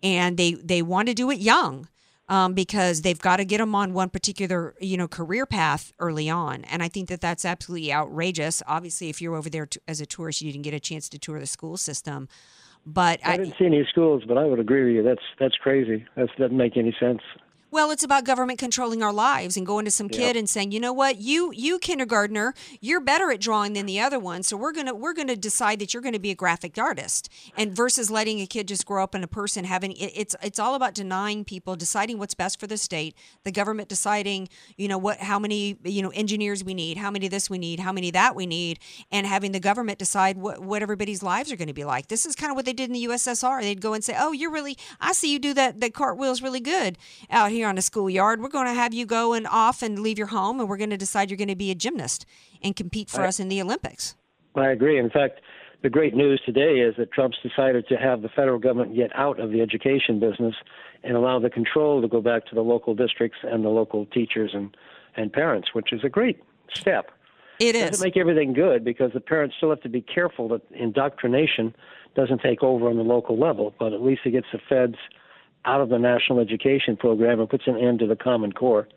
and they they want to do it young um, because they've got to get them on one particular you know career path early on and i think that that's absolutely outrageous obviously if you're over there to, as a tourist you didn't get a chance to tour the school system but I didn't see any schools, but I would agree with you. That's that's crazy. That doesn't make any sense. Well, it's about government controlling our lives and going to some kid and saying, you know what, you you kindergartner, you're better at drawing than the other one, so we're gonna we're gonna decide that you're gonna be a graphic artist, and versus letting a kid just grow up in a person having it, it's it's all about denying people deciding what's best for the state, the government deciding, you know what, how many you know engineers we need, how many this we need, how many that we need, and having the government decide what what everybody's lives are going to be like. This is kind of what they did in the USSR. They'd go and say, oh, you're really, I see you do that that cartwheels really good out here on the schoolyard. We're going to have you go and off and leave your home, and we're going to decide you're going to be a gymnast and compete for Right. us in the Olympics. I agree. In fact, the great news today is that Trump's decided to have the federal government get out of the education business and allow the control to go back to the local districts and the local teachers and, and parents, which is a great step. It doesn't make everything good because the parents still have to be careful that indoctrination doesn't take over on the local level, but at least it gets the feds out of the national education program and puts an end to the Common Core,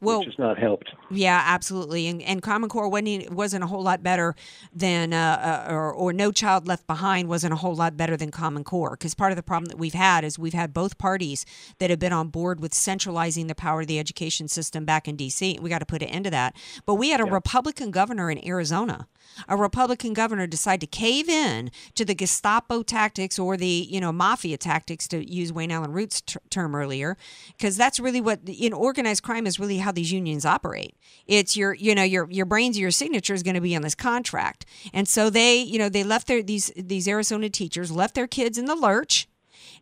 Well, which has not helped. Yeah, absolutely. And, and Common Core wasn't wasn't a whole lot better than uh, uh, or or No Child Left Behind wasn't a whole lot better than Common Core because part of the problem that we've had is we've had both parties that have been on board with centralizing the power of the education system back in D.C. We got to put an end to that. But we had a Republican governor in Arizona. A Republican governor decide to cave in to the Gestapo tactics or the you know mafia tactics to use Wayne Allyn Root's term earlier, because that's really what in organized crime is really how these unions operate. It's your you know your your brains your signature is going to be on this contract, and so they you know they left their these these Arizona teachers left their kids in the lurch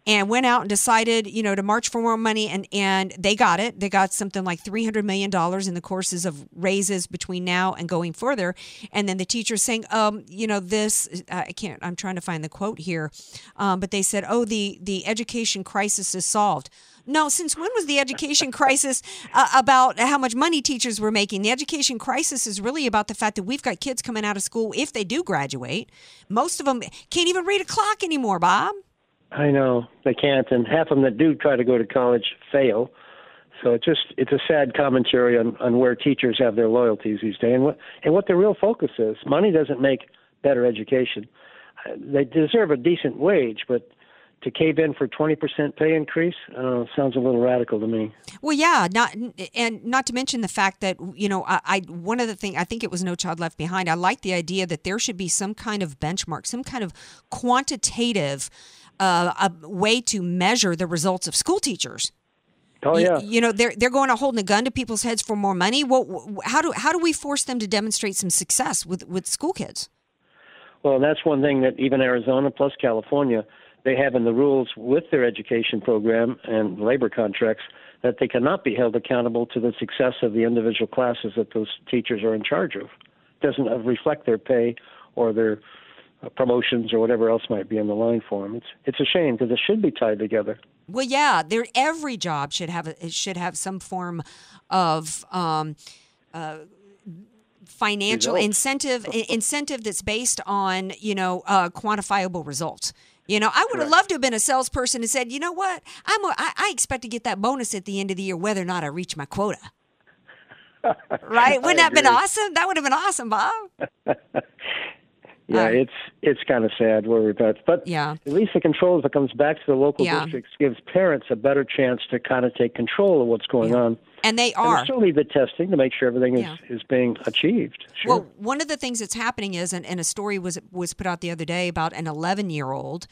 and went out and decided, you know, to march for more money and and they got it. They got something like 300 million dollars in the courses of raises between now and going further. And then the teachers saying, um, you know, this I can't I'm trying to find the quote here. Um, but they said, "Oh, the the education crisis is solved." No, since when was the education crisis uh, about how much money teachers were making? The education crisis is really about the fact that we've got kids coming out of school if they do graduate. Most of them can't even read a clock anymore, Bob. I know they can't, and half of them that do try to go to college fail. So it's just it's a sad commentary on, on where teachers have their loyalties these days, and what and what their real focus is. Money doesn't make better education. Uh, They deserve a decent wage, but to cave in for twenty percent pay increase, I sounds a little radical to me. Well, yeah, not and not to mention the fact that you know I, I one of the things I think it was No Child Left Behind. I like the idea that there should be some kind of benchmark, some kind of quantitative uh, a way to measure the results of school teachers. Oh You- yeah. You, know they're they're going to holding a gun to people's heads for more money. What? How do how do we force them to demonstrate some success with with school kids? Well, that's one thing that even Arizona plus California, they have in the rules with their education program and labor contracts that they cannot be held accountable to the success of the individual classes that those teachers are in charge of. doesn't uh, reflect their pay or their uh, promotions or whatever else might be in the line for them. It's it's a shame because it should be tied together. Well, yeah, there every job should have a, should have some form of um, uh, financial Results. incentive incentive that's based on you know uh, quantifiable results. You know, I would have loved to have been a salesperson and said, you know what, I'm a, I, I expect to get that bonus at the end of the year, whether or not I reach my quota. Right? Wouldn't that have been awesome? That would have been awesome, Bob. Yeah, Um, it's it's kind of sad where we're at, but Yeah. at least the control, if it comes back to the local Yeah. districts, gives parents a better chance to kind of take control of what's going on. And they And are. still need the testing to make sure everything is, Yeah. is being achieved. Sure. Well, one of the things that's happening is, and, and a story was was put out the other day about an 11 year old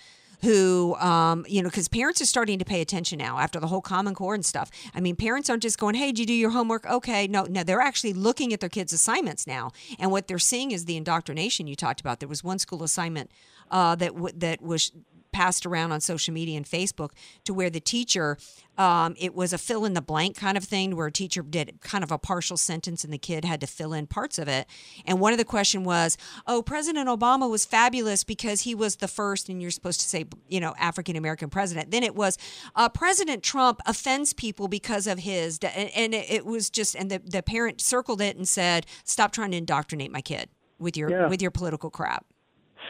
who, um, you know, because parents are starting to pay attention now after the whole Common Core and stuff. I mean, parents aren't just going, "Hey, did you do your homework?" Okay, no, no, they're actually looking at their kids' assignments now, and what they're seeing is the indoctrination you talked about. There was one school assignment uh, that w- that was passed around on social media and Facebook to where the teacher, um, it was a fill in the blank kind of thing where a teacher did kind of a partial sentence and the kid had to fill in parts of it. And one of the question was, oh, President Obama was fabulous because he was the first, and you're supposed to say, you know, African American president. Then it was, uh, President Trump offends people because of his, and, it, it was just, and the, the parent circled it and said, stop trying to indoctrinate my kid with your Yeah. with your political crap.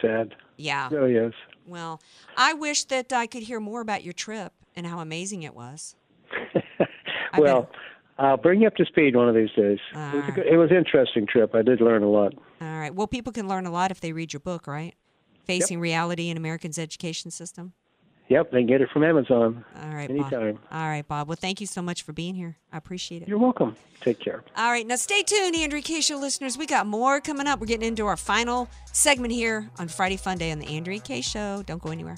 sad. Yeah. It really is. Well, I wish that I could hear more about your trip and how amazing it was. Well, I'll bring you up to speed one of these days. It was, ah. good, it was an interesting trip. I did learn a lot. All right. Well, people can learn a lot if they read your book, right? Facing Reality in America's Education System. Yep, they can get it from Amazon All right, anytime. Bob. All right, Bob. Well, thank you so much for being here. I appreciate it. You're welcome. Take care. All right, now stay tuned, Andrea Kaye. Show listeners. We got more coming up. We're getting into our final segment here on Friday Fun Day on the Andrea Kaye. Show. Don't go anywhere.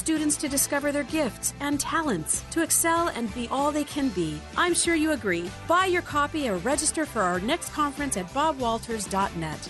students to discover their gifts and talents, to excel and be all they can be. I'm sure you agree. Buy your copy or register for our next conference at bobwalters.net.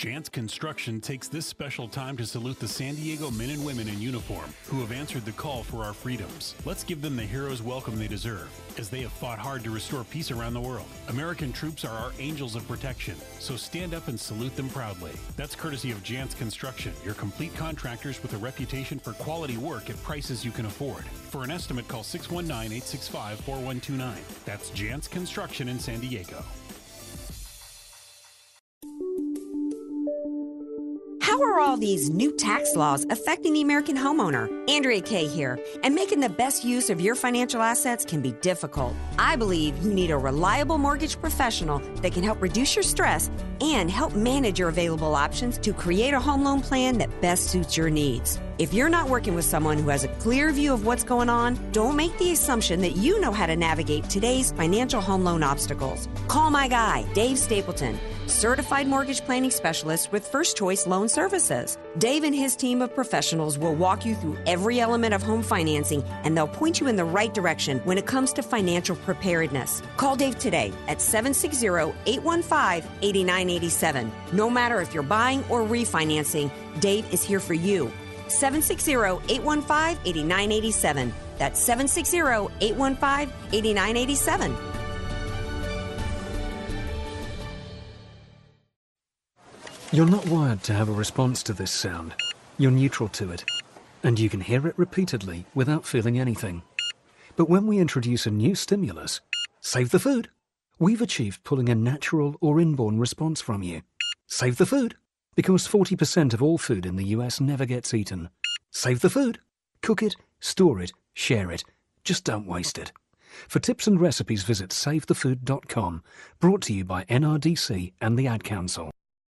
Jantz Construction takes this special time to salute the San Diego men and women in uniform who have answered the call for our freedoms. Let's give them the hero's welcome they deserve, as they have fought hard to restore peace around the world. American troops are our angels of protection, so stand up and salute them proudly. That's courtesy of Jantz Construction, your complete contractors with a reputation for quality work at prices you can afford. For an estimate, call 619 865 4129. That's Jantz Construction in San Diego. How are all these new tax laws affecting the American homeowner? Andrea Kaye here. And making the best use of your financial assets can be difficult. I believe you need a reliable mortgage professional that can help reduce your stress and help manage your available options to create a home loan plan that best suits your needs. If you're not working with someone who has a clear view of what's going on, don't make the assumption that you know how to navigate today's financial home loan obstacles. Call my guy, Dave Stapleton, certified mortgage planning specialist with First Choice Loan Services. Dave and his team of professionals will walk you through every element of home financing and they'll point you in the right direction when it comes to financial preparedness. Call Dave today at 760 815 8987. No matter if you're buying or refinancing, Dave is here for you. 760 815 8987. That's 760 815 8987. You're not wired to have a response to this sound. You're neutral to it. And you can hear it repeatedly without feeling anything. But when we introduce a new stimulus, save the food, we've achieved pulling a natural or inborn response from you. Save the food, because 40% of all food in the US never gets eaten. Save the food. Cook it, store it, share it. Just don't waste it. For tips and recipes, visit savethefood.com. Brought to you by NRDC and the Ad Council.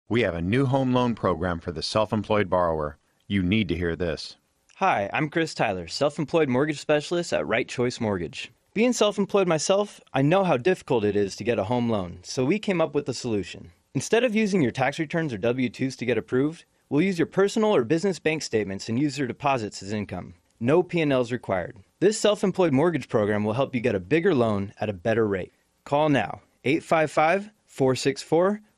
We have a new home loan program for the self employed borrower. You need to hear this. Hi, I'm Chris Tyler, self employed mortgage specialist at Right Choice Mortgage. Being self employed myself, I know how difficult it is to get a home loan, so we came up with a solution. Instead of using your tax returns or W 2s to get approved, we'll use your personal or business bank statements and use your deposits as income. No P&Ls required. This self-employed mortgage program will help you get a bigger loan at a better rate. Call now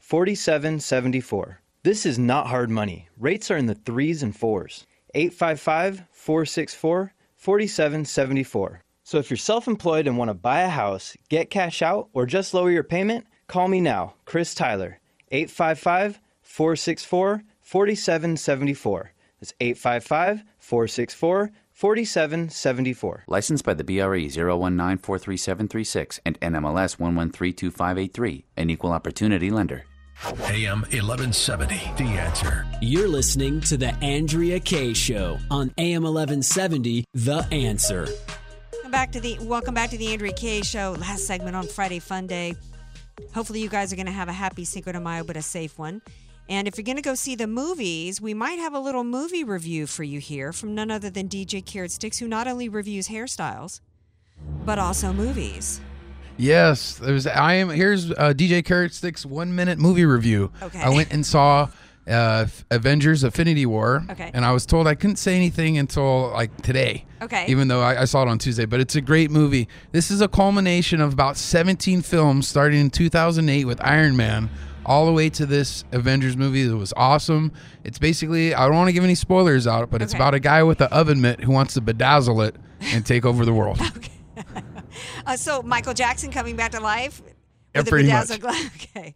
855-464-4774. This is not hard money. Rates are in the 3s and 4s. 855-464-4774. So if you're self-employed and want to buy a house, get cash out or just lower your payment, call me now, Chris Tyler. 855 464 4774. That's 855 464 4774. Licensed by the BRE 019433736 and NMLS 1132583, an equal opportunity lender. AM 1170, The Answer. You're listening to The Andrea Kaye Show on AM 1170, The Answer. Welcome back to the welcome back to the Andrea Kaye Show. Last segment on Friday Fun Day. Hopefully, you guys are going to have a happy Cinco de Mayo, but a safe one. And if you're going to go see the movies, we might have a little movie review for you here from none other than DJ Carrot Sticks, who not only reviews hairstyles, but also movies. Yes, there's. I am. Here's uh, DJ Carrot Stick's one minute movie review. Okay. I went and saw uh, Avengers: Infinity War. Okay. And I was told I couldn't say anything until like today. Okay. Even though I, I saw it on Tuesday, but it's a great movie. This is a culmination of about 17 films starting in 2008 with Iron Man. All the way to this Avengers movie that was awesome. It's basically, I don't want to give any spoilers out, but it's Okay. about a guy with an oven mitt who wants to bedazzle it and take over the world. Uh, so Michael Jackson coming back to life. Yeah, with a pretty bedazzled much. gla- Okay.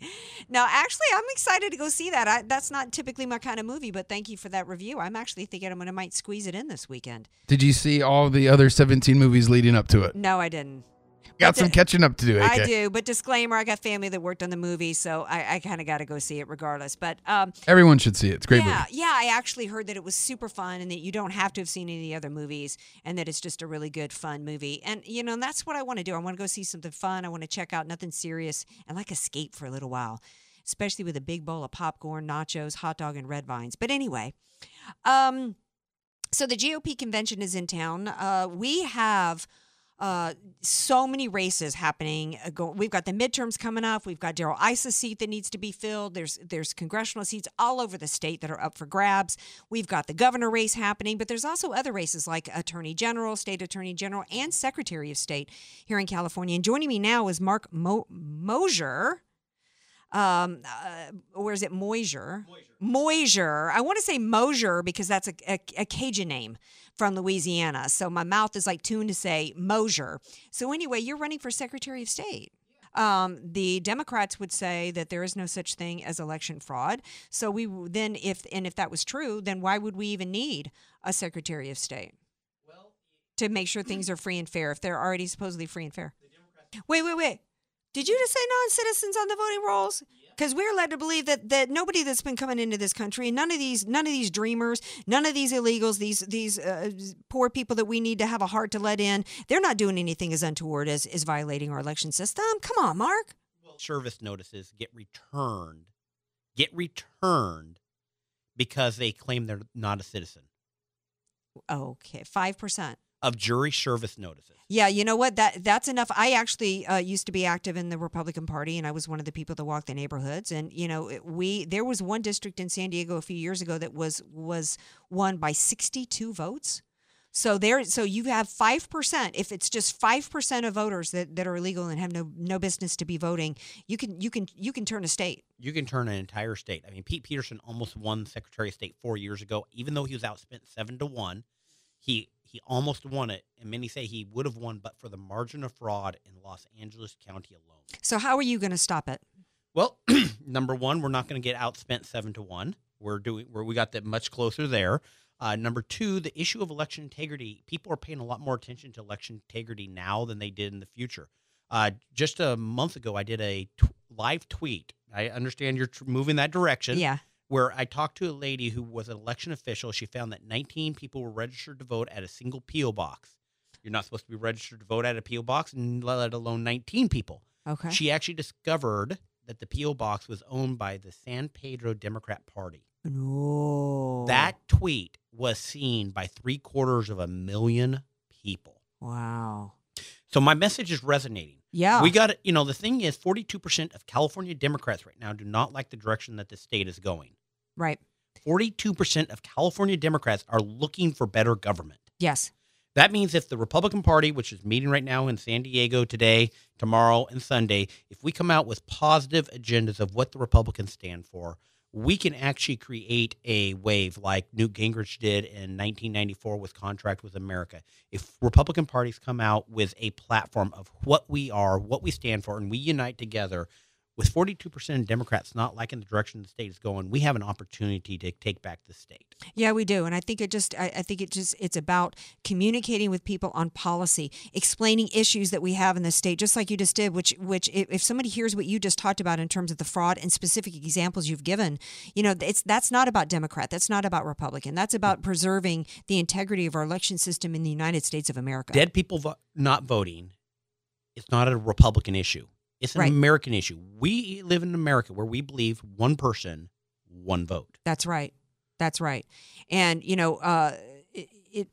Now, actually, I'm excited to go see that. I, that's not typically my kind of movie, but thank you for that review. I'm actually thinking I'm going to might squeeze it in this weekend. Did you see all the other 17 movies leading up to it? No, I didn't. Got some catching up to do, AK. I do, but disclaimer: I got family that worked on the movie, so I, I kind of got to go see it regardless. But um, Everyone should see it. It's great yeah, movie. yeah. I actually heard that it was super fun, and that you don't have to have seen any of the other movies, and that it's just a really good, fun movie. And you know, and that's what I want to do. I want to go see something fun. I want to check out nothing serious and like escape for a little while. especially with a big bowl of popcorn, nachos, hot dog, and red vines. But anyway, um, so the GOP convention is in town. Uh, we have uh, so many races happening. Uh, we've got the midterms coming up. We've got Darrell Issa's seat that needs to be filled. There's there's congressional seats all over the state that are up for grabs. We've got the governor race happening, but there's also other races like Attorney General, State Attorney General, and Secretary of State here in California. And joining me now is Mark Mo- Mosier. Um, uh, or is it Moisier? Moisier. I want to say Mosier because that's a, a, a Cajun name from Louisiana. So my mouth is like tuned to say Mosier. So anyway, you're running for Secretary of State. Um, the Democrats would say that there is no such thing as election fraud. So we then, if and if that was true, then why would we even need a Secretary of State? Well, to make sure things are free and fair if they're already supposedly free and fair. Wait, wait, wait. Did you just say non-citizens on the voting rolls? Because we're led to believe that that nobody that's been coming into this country, none of these, none of these dreamers, none of these illegals, these these uh, poor people that we need to have a heart to let in, they're not doing anything as untoward as is violating our election system. Come on, Mark. Well, Service notices get returned, get returned because they claim they're not a citizen Okay, five percent. Of jury service notices. Yeah, you know what? That that's enough. I actually uh, used to be active in the Republican Party, and I was one of the people that walked the neighborhoods. And you know, we there was one district in San Diego a few years ago that was was won by sixty two votes. So there, so you have five percent. If it's just five percent of voters that, that are illegal and have no no business to be voting, you can you can you can turn a state. You can turn an entire state. I mean, Pete Peterson almost won Secretary of State four years ago, even though he was outspent seven to one. He he almost won it, and many say he would have won, but for the margin of fraud in Los Angeles County alone. So how are you going to stop it? Well, number one, we're not going to get outspent seven to one. We're doing where we got that much closer there. Uh, number two, the issue of election integrity. People are paying a lot more attention to election integrity now than they did in the future. Uh, just a month ago, I did a t- live tweet. I understand you're tr- moving that direction. Yeah. Where I talked to a lady who was an election official. She found that 19 people were registered to vote at a single PO box. You're not supposed to be registered to vote at a PO box, and let alone 19 people. Okay. She actually discovered that the PO box was owned by the San Pedro Democrat Party. No. That tweet was seen by three quarters of a million people. Wow. So my message is resonating. Yeah. We got it. You know, the thing is, 42% of California Democrats right now do not like the direction that the state is going. Right. 42% of California Democrats are looking for better government. Yes. That means if the Republican Party, which is meeting right now in San Diego today, tomorrow, and Sunday, if we come out with positive agendas of what the Republicans stand for, we can actually create a wave like Newt Gingrich did in 1994 with Contract with America. If Republican parties come out with a platform of what we are, what we stand for, and we unite together, with 42% of Democrats not liking the direction the state is going, we have an opportunity to take back the state. Yeah, we do, and I think it just I, I think it just it's about communicating with people on policy, explaining issues that we have in the state, just like you just did. Which which if, somebody hears what you just talked about in terms of the fraud and specific examples you've given, you know, it's that's not about Democrat, that's not about Republican, that's about preserving the integrity of our election system in the United States of America. Dead people vo- not voting. It's not a Republican issue. It's an Right. American issue. We live in America where we believe one person, one vote. That's right. That's right. And you know, uh, it, it.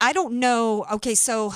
I don't know. Okay, so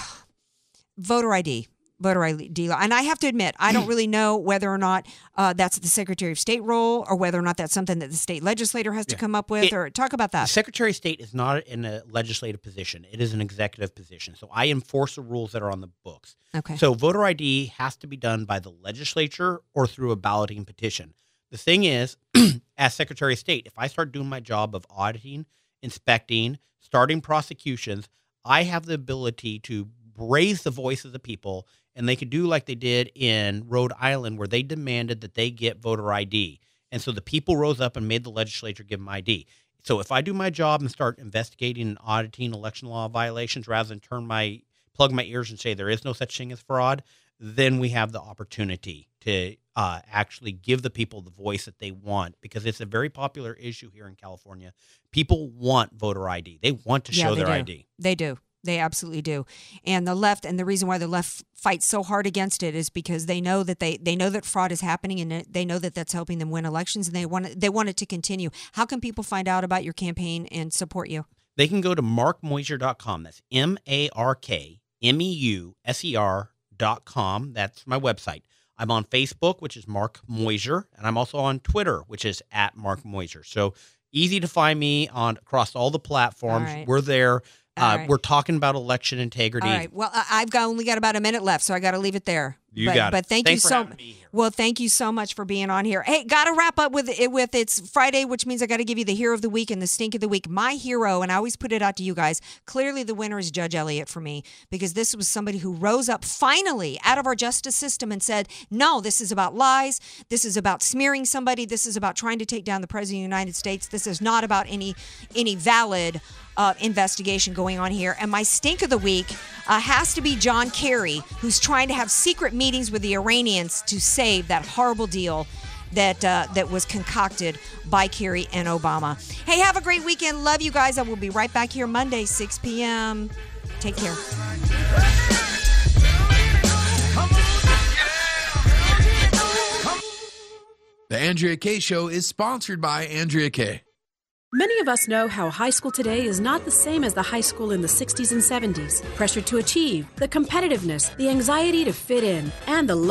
voter ID, voter ID, law, and I have to admit, I don't really know whether or not uh, that's the Secretary of State role, or whether or not that's something that the state legislator has to Yeah. come up with, It- or talk about The that. Secretary of State is not in a legislative position. It is an executive position. So I enforce the rules that are on the books. Okay. So voter ID has to be done by the legislature or through a balloting petition. The thing is, as Secretary of State, if I start doing my job of auditing, inspecting, starting prosecutions, I have the ability to raise the voice of the people, and they could do like they did in Rhode Island, where they demanded that they get voter ID. And so the people rose up and made the legislature give them ID. So if I do my job and start investigating and auditing election law violations rather than turn my plug my ears and say there is no such thing as fraud, then we have the opportunity to uh, actually give the people the voice that they want because it's a very popular issue here in California. People want voter ID. They want to Yeah, show their do. ID. They do. They absolutely do. And the left, and the reason why the left fights so hard against it is because they know that they they know that fraud is happening, and they know that that's helping them win elections, and they want it, they want it to continue. How can people find out about your campaign and support you? They can go to markmeuser.com. That's M A R K M E U S E R.com. That's my website. I'm on Facebook, which is Mark Meuser, and I'm also on Twitter, which is at Mark Meuser. So easy to find me on across all the platforms. All right. We're there. Uh, right. We're talking about election integrity. All right. Well, I- I've got, only got about a minute left, so I got to leave it there. You but, got it. But thank Thanks you for so. Well, thank you so much for being on here. Hey, got to wrap up with it. With it's Friday, which means I got to give you the hero of the week and the stink of the week. My hero, and I always put it out to you guys. Clearly, the winner is Judge Ellis for me because this was somebody who rose up finally out of our justice system and said, "No, this is about lies. This is about smearing somebody. This is about trying to take down the president of the United States. This is not about any any valid." uh, investigation going on here. And my stink of the week uh, has to be John Kerry, who's trying to have secret meetings with the Iranians to save that horrible deal that uh, that was concocted by Kerry and Obama. Hey, have a great weekend. Love you guys. I will be right back here Monday, 6 p.m. Take care. The Andrea Kaye Show is sponsored by Andrea Kaye. Many of us know how high school today is not the same as the high school in the 60s and 70s. Pressure to achieve, the competitiveness, the anxiety to fit in, and the low